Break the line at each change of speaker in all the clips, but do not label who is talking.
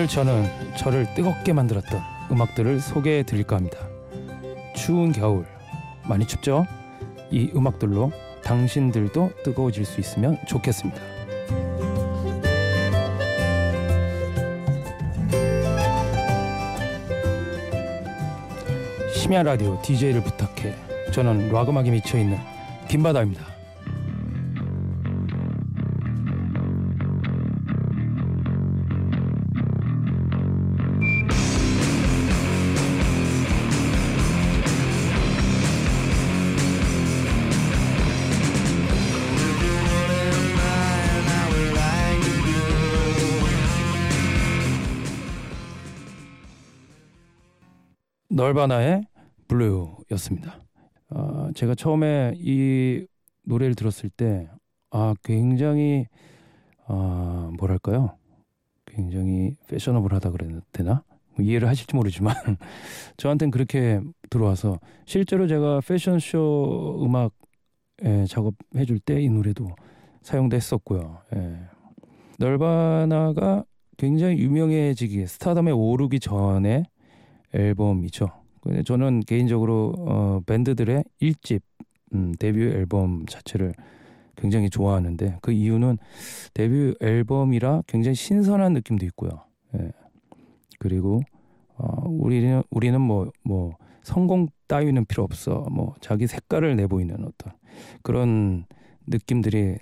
오늘 저는 저를 뜨겁게 만들었던 음악들을 소개해 드릴까 합니다. 추운 겨울 많이 춥죠? 이 음악들로 당신들도 뜨거워질 수 있으면 좋겠습니다. 심야 라디오 DJ를 부탁해. 저는 락 음악에 미쳐 있는 김바다입니다. 널바나의 블루였습니다. 어, 제가 처음에 이 노래를 들었을 때, 아, 굉장히, 아, 뭐랄까요? 굉장히 패셔너블하다 그래야 되나? 뭐 이해를 하실지 모르지만, 저한테는 그렇게 들어와서, 실제로 제가 패션쇼 음악 에, 작업해 줄 때 이 노래도 사용도 했었고요. 예. 널바나가 굉장히 유명해지기, 스타덤에 오르기 전에 앨범이죠. 저는 개인적으로 어, 밴드들의 1집 음, 데뷔 앨범 자체를 굉장히 좋아하는데 그 이유는 데뷔 앨범이라 굉장히 신선한 느낌도 있고요. 예. 그리고 어, 우리는 우리는 뭐뭐 뭐 성공 따위는 필요 없어. 뭐 자기 색깔을 내보이는 어떤 그런 느낌들이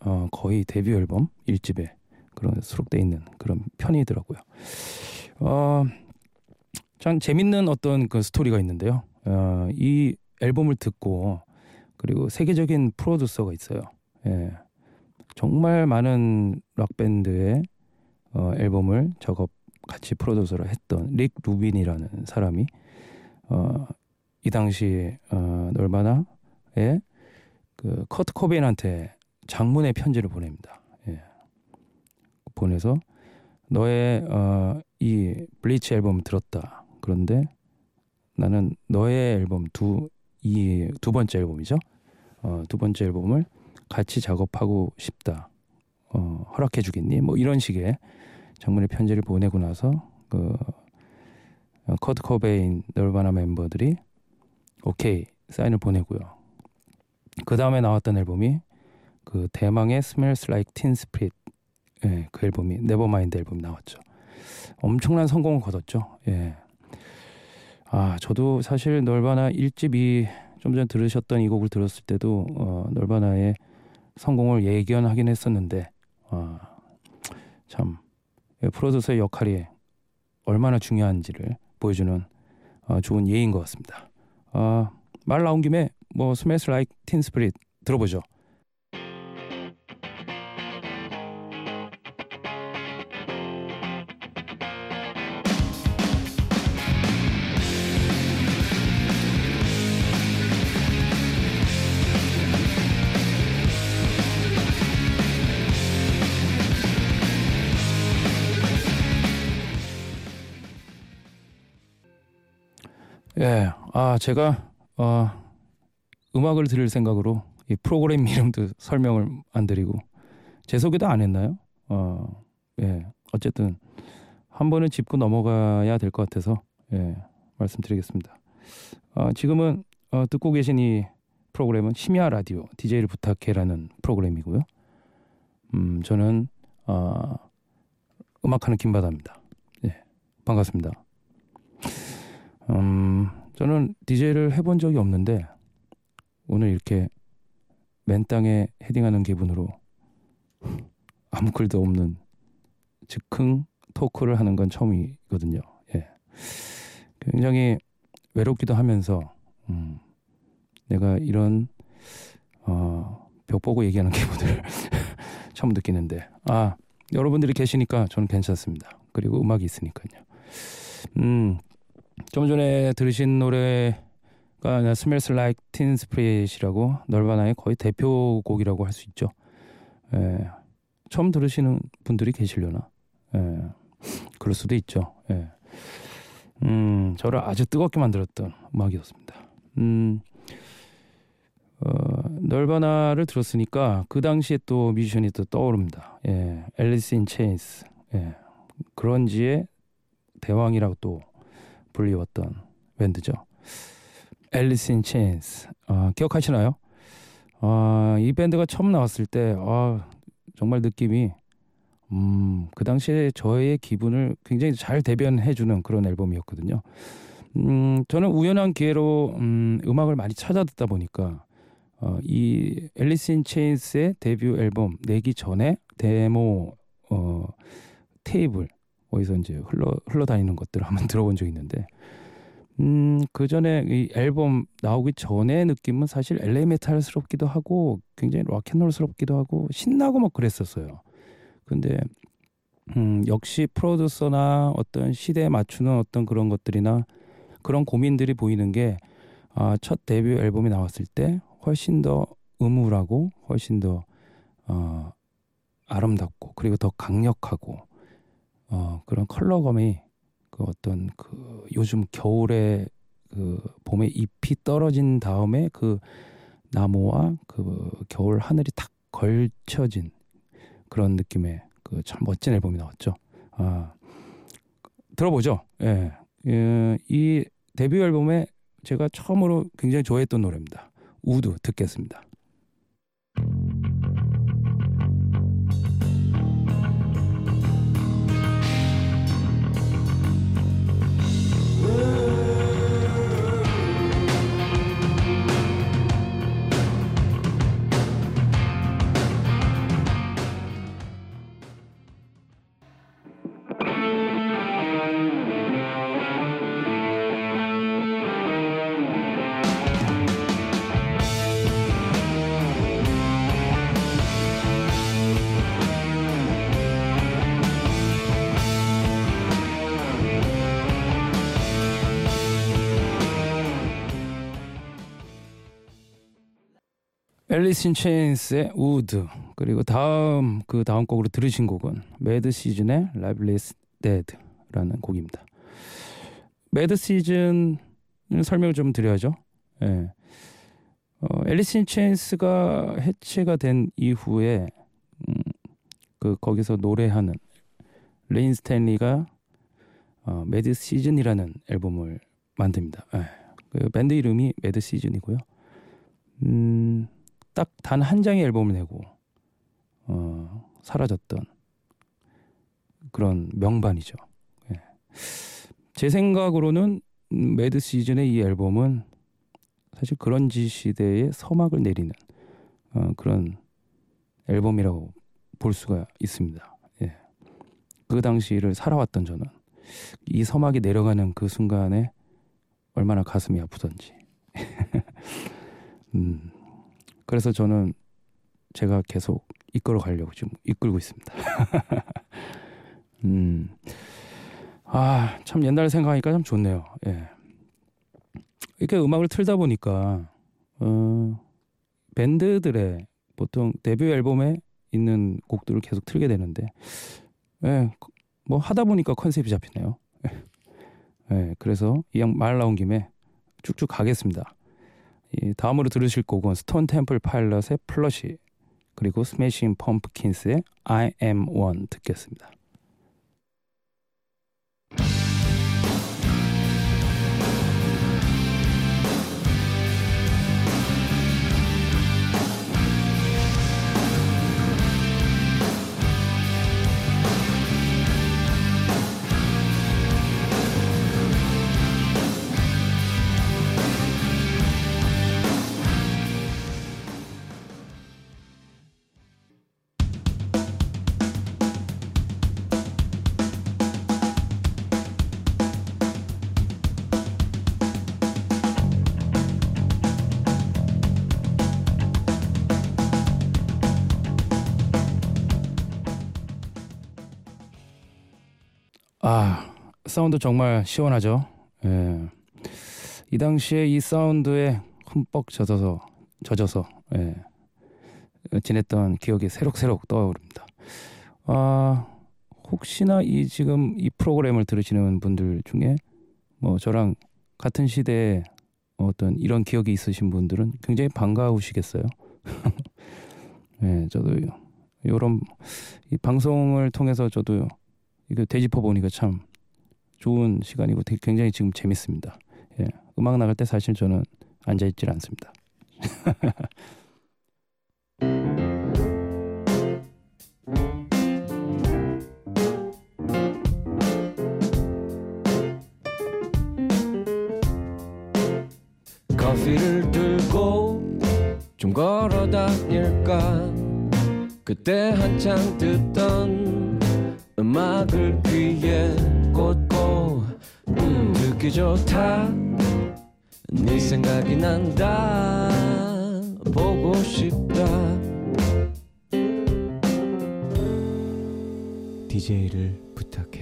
어, 거의 데뷔 앨범 1집에 그런 수록돼 있는 그런 편이더라고요. 어, 참 재밌는 어떤 그 스토리가 있는데요. 어, 이 앨범을 듣고 그리고 세계적인 프로듀서가 있어요. 예. 정말 많은 락 밴드의 어, 앨범을 작업 같이 프로듀서를 했던 릭 루빈이라는 사람이 어, 이 당시 어, 널바나의 그 커트 코베인한테 장문의 편지를 보냅니다. 예. 보내서 너의 어, 이 블리치 앨범 들었다. 그런데 나는 너의 앨범 두 이 두 번째 앨범이죠. 어, 두 번째 앨범을 같이 작업하고 싶다. 어, 허락해 주겠니? 뭐 이런 식의 장문의 편지를 보내고 나서 그 어, 커트 코베인 Nirvana 멤버들이 오케이 사인을 보내고요. 그 다음에 나왔던 앨범이 그 대망의 Smells Like Teen Spirit 예, 그 앨범이 Nevermind 앨범이 나왔죠. 엄청난 성공을 거뒀죠. 예. 아, 저도 사실 Nirvana 1집이 좀 전에 들으셨던 이 곡을 들었을 때도 어, Nirvana의 성공을 예견하긴 했었는데 아, 참 프로듀서의 역할이 얼마나 중요한지를 보여주는 어, 좋은 예인 것 같습니다. 아, 말 나온 김에 뭐 Smells Like Teen Spirit 들어보죠. 예, 아 제가 어, 음악을 들을 생각으로 이 프로그램 이름도 설명을 안 드리고 제 소개도 안 했나요? 어, 예, 어쨌든 한 번은 짚고 넘어가야 될 것 같아서 예, 말씀드리겠습니다. 어, 지금은 어, 듣고 계신 이 프로그램은 심야 라디오 DJ를 부탁해라는 프로그램이고요. 음, 저는 어, 음악하는 김바다입니다. 예, 반갑습니다. 음, 저는 DJ를 해본 적이 없는데 오늘 이렇게 맨 땅에 헤딩하는 기분으로 아무 글도 없는 즉흥 토크를 하는 건 처음이거든요. 예. 굉장히 외롭기도 하면서 음, 내가 이런 어, 벽 보고 얘기하는 기분을 처음 느끼는데 아 여러분들이 계시니까 저는 괜찮습니다. 그리고 음악이 있으니까요. 음, 좀 전에 들으신 노래가 Smells Like Teen Spirit이라고 널바나의 거의 대표곡이라고 할 수 있죠. 예, 처음 들으시는 분들이 계시려나? 예, 그럴 수도 있죠. 예. 음, 저를 아주 뜨겁게 만들었던 음악이었습니다. 음, 어, Nirvana를 들었으니까 그 당시에 또 뮤지션이 또 떠오릅니다. 예, Alice in Chains. 예, grunge의 대왕이라고 또 불리웠던 밴드죠. Alice in Chains. 아, 기억하시나요? 아, 이 밴드가 처음 나왔을 때 아, 정말 느낌이 음, 그 당시에 저의 기분을 굉장히 잘 대변해 주는 그런 앨범이었거든요. 음, 저는 우연한 기회로 음, 음악을 많이 찾아 듣다 보니까 어, 이 Alice in Chains의 데뷔 앨범 내기 전에 데모 어, 테이프를 어디서 이제 흘러 흘러다니는 것들을 한번 들어본 적이 있는데 음, 그 전에 이 앨범 나오기 전의 느낌은 사실 LA 메탈스럽기도 하고 굉장히 락앤롤스럽기도 하고 신나고 막 그랬었어요. 근데 음, 역시 프로듀서나 어떤 시대에 맞추는 어떤 그런 것들이나 그런 고민들이 보이는 게 아, 첫 데뷔 앨범이 나왔을 때 훨씬 더 음울하고 훨씬 더 어, 아름답고 그리고 더 강력하고 어, 그런 컬러감이 그 어떤 그 요즘 겨울에 그 봄에 잎이 떨어진 다음에 그 나무와 그 겨울 하늘이 탁 걸쳐진 그런 느낌의 그 참 멋진 앨범이 나왔죠. 아 들어보죠. 예. 예, 이 데뷔 앨범에 제가 처음으로 굉장히 좋아했던 노래입니다. 우드 듣겠습니다. Alice in Chains의 Would 그리고 다음 그 다음 곡으로 들으신 곡은 Mad Season의 Lifeless Dead라는 곡입니다. Mad Season 설명을 좀 드려야죠. 예. 어, Alice in Chains가 해체가 된 이후에 음, 그 거기서 노래하는 레인 스테일리가 어, Mad Season이라는 앨범을 만듭니다. 예. 그 밴드 이름이 Mad Season이고요. 음, 딱 단 한 장의 앨범을 내고 어, 사라졌던 그런 명반이죠. 예. 제 생각으로는 Mad Season의 이 앨범은 사실 그런지 시대의 서막을 내리는 어, 그런 앨범이라고 볼 수가 있습니다. 예. 그 당시를 살아왔던 저는 이 서막이 내려가는 그 순간에 얼마나 가슴이 아프던지. 음, 그래서 저는 제가 계속 이끌어 가려고 지금 이끌고 있습니다. 음. 아, 참 옛날 생각하니까 참 좋네요. 예. 이렇게 음악을 틀다 보니까, 어, 밴드들의 보통 데뷔 앨범에 있는 곡들을 계속 틀게 되는데, 예, 뭐 하다 보니까 컨셉이 잡히네요. 예, 그래서 이왕 말 나온 김에 쭉쭉 가겠습니다. 이 다음으로 들으실 곡은 Stone Temple Pilots의 Plush 그리고 Smashing Pumpkins의 I am one 듣겠습니다. 아 사운드 정말 시원하죠. 예. 이 당시에 이 사운드에 흠뻑 젖어서 젖어서 예. 지냈던 기억이 새록새록 떠오릅니다. 아 혹시나 이 지금 이 프로그램을 들으시는 분들 중에 뭐 저랑 같은 시대에 어떤 이런 기억이 있으신 분들은 굉장히 반가우시겠어요. 예, 저도 이런 이 방송을 통해서 저도 이거 되짚어 보니까 참 좋은 시간이고 되게 굉장히 지금 재밌습니다. 예. 음악 나갈 때 사실 저는 앉아 있질 않습니다.
커피를 들고 좀 걸어 다닐까 그때 한창 듣던 음악을 귀에 꽂고 음, 듣기 좋다. 네 생각이 난다. 보고 싶다. DJ를 부탁해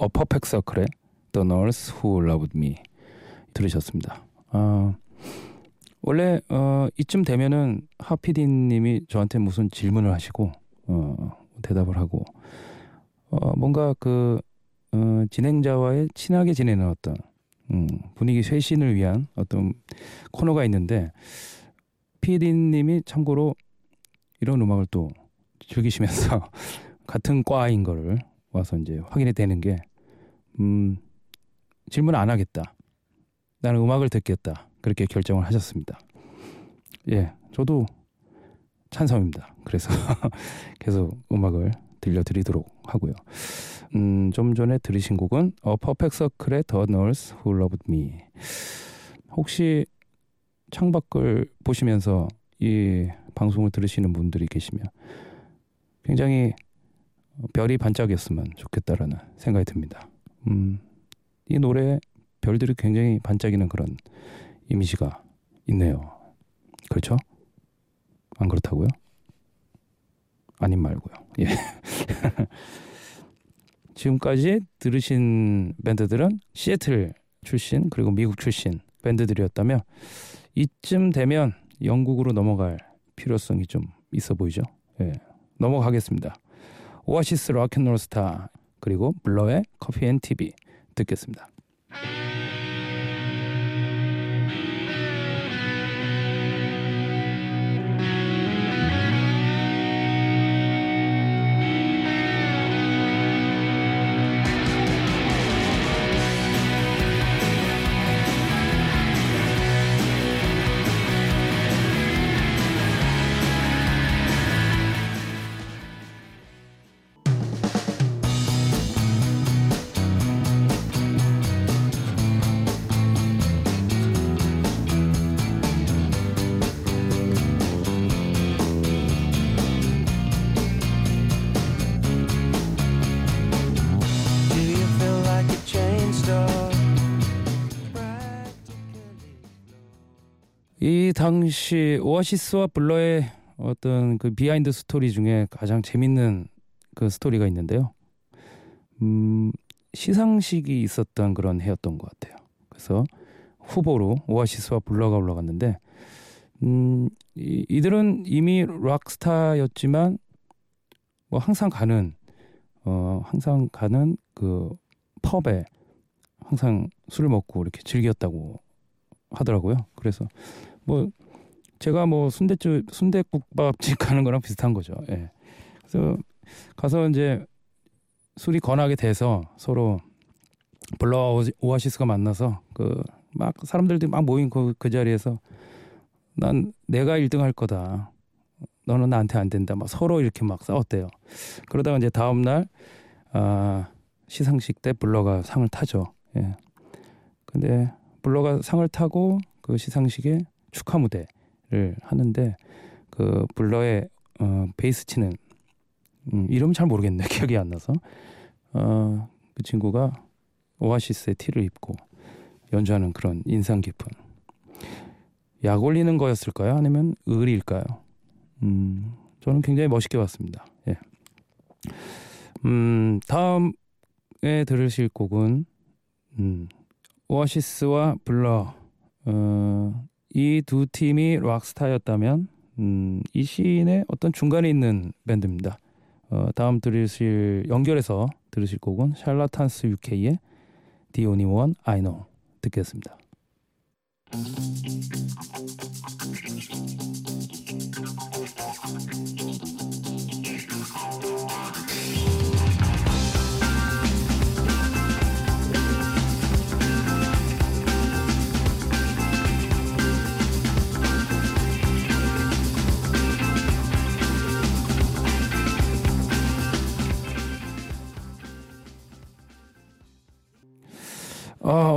어 퍼펙트 서클의 The Nurse Who Loved Me 들으셨습니다. 아 원래 어 이쯤 되면은 하피디님이 저한테 무슨 질문을 하시고 어 대답을 하고 어 뭔가 그 어, 진행자와의 친하게 지내는 어떤 음, 분위기 쇄신을 위한 어떤 코너가 있는데 피디님이 참고로 이런 음악을 또 즐기시면서 같은 과인 거를 와서 이제 확인이 되는 게 음, 질문 안 하겠다. 나는 음악을 듣겠다. 그렇게 결정을 하셨습니다. 예, 저도 찬성입니다. 그래서 계속 음악을 들려드리도록 하고요. 음, 좀 전에 들으신 곡은 어 퍼펙트 서클의 The Nurse Who Loved Me. 혹시 창밖을 보시면서 이 방송을 들으시는 분들이 계시면 굉장히 별이 반짝였으면 좋겠다라는 생각이 듭니다. 음, 이 노래 별들이 굉장히 반짝이는 그런 이미지가 있네요. 그렇죠? 안 그렇다고요? 아님 말고요. 예. 지금까지 들으신 밴드들은 시애틀 출신 그리고 미국 출신 밴드들이었다며 이쯤 되면 영국으로 넘어갈 필요성이 좀 있어 보이죠. 예. 넘어가겠습니다. Oasis Rock 'n' Roll Star 그리고 블러의 커피 앤 TV 듣겠습니다. 이 당시 Oasis와 Blur의 어떤 그 비하인드 스토리 중에 가장 재밌는 그 스토리가 있는데요. 음, 시상식이 있었던 그런 해였던 것 같아요. 그래서 후보로 Oasis와 Blur가 올라갔는데, 음, 이, 이들은 이미 락스타였지만 뭐 항상 가는 어 항상 가는 그 pub에 항상 술을 먹고 이렇게 즐겼다고 하더라고요. 그래서 뭐 제가 뭐 순대집 순대국밥집 가는 거랑 비슷한 거죠. 예. 그래서 가서 이제 술이 권하게 돼서 서로 오지- 오아시스가 만나서 그 막 사람들도 막 모인 그, 그 자리에서 난 내가 1등 할 거다. 너는 나한테 안 된다. 막 서로 이렇게 막 싸웠대요. 그러다가 이제 다음 날 아, 시상식 때 블러가 상을 타죠. 예. 근데 블러가 상을 타고 그 시상식에 축하 무대를 하는데 그 블러의 어, 베이스 치는 음, 이름 잘 모르겠네 기억이 안 나서 어, 그 친구가 오아시스의 티를 입고 연주하는 그런 인상 깊은 약 올리는 거였을까요? 아니면 을일까요? 음, 저는 굉장히 멋있게 봤습니다. 예. 음, 다음에 들으실 곡은 음, 오아시스와 블러 어, 이 두 팀이 락스타였다면 음, 이 시인의 어떤 중간에 있는 밴드입니다. 어, 다음 들으실 연결해서 들으실 곡은 샬라탄스 UK의 The Only One I Know 듣겠습니다.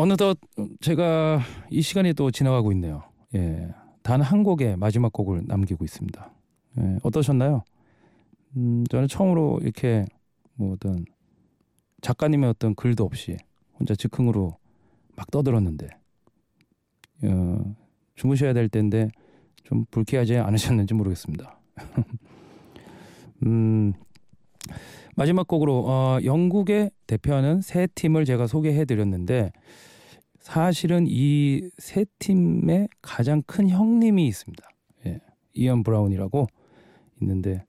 어느덧 제가 이 시간이 또 지나가고 있네요. 예. 단 한 곡의 마지막 곡을 남기고 있습니다. 예, 어떠셨나요? 음, 저는 처음으로 이렇게 뭐 어떤 작가님의 어떤 글도 없이 혼자 즉흥으로 막 떠들었는데 어, 주무셔야 될 텐데 좀 불쾌하지 않으셨는지 모르겠습니다. 음, 마지막 곡으로 어, 영국의 대표하는 세 팀을 제가 소개해 드렸는데 사실은 이 세 팀의 가장 큰 형님이 있습니다. 예, 이언 브라운이라고 있는데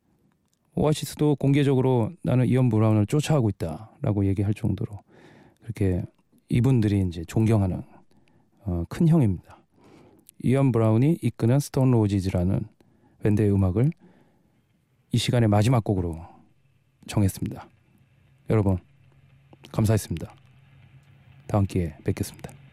Oasis도 공개적으로 나는 이언 브라운을 쫓아가고 있다라고 얘기할 정도로 그렇게 이분들이 이제 존경하는 어, 큰 형입니다. 이언 브라운이 이끄는 Stone Roses라는 밴드의 음악을 이 시간의 마지막 곡으로 정했습니다. 여러분 감사했습니다. 다음 기회에 뵙겠습니다.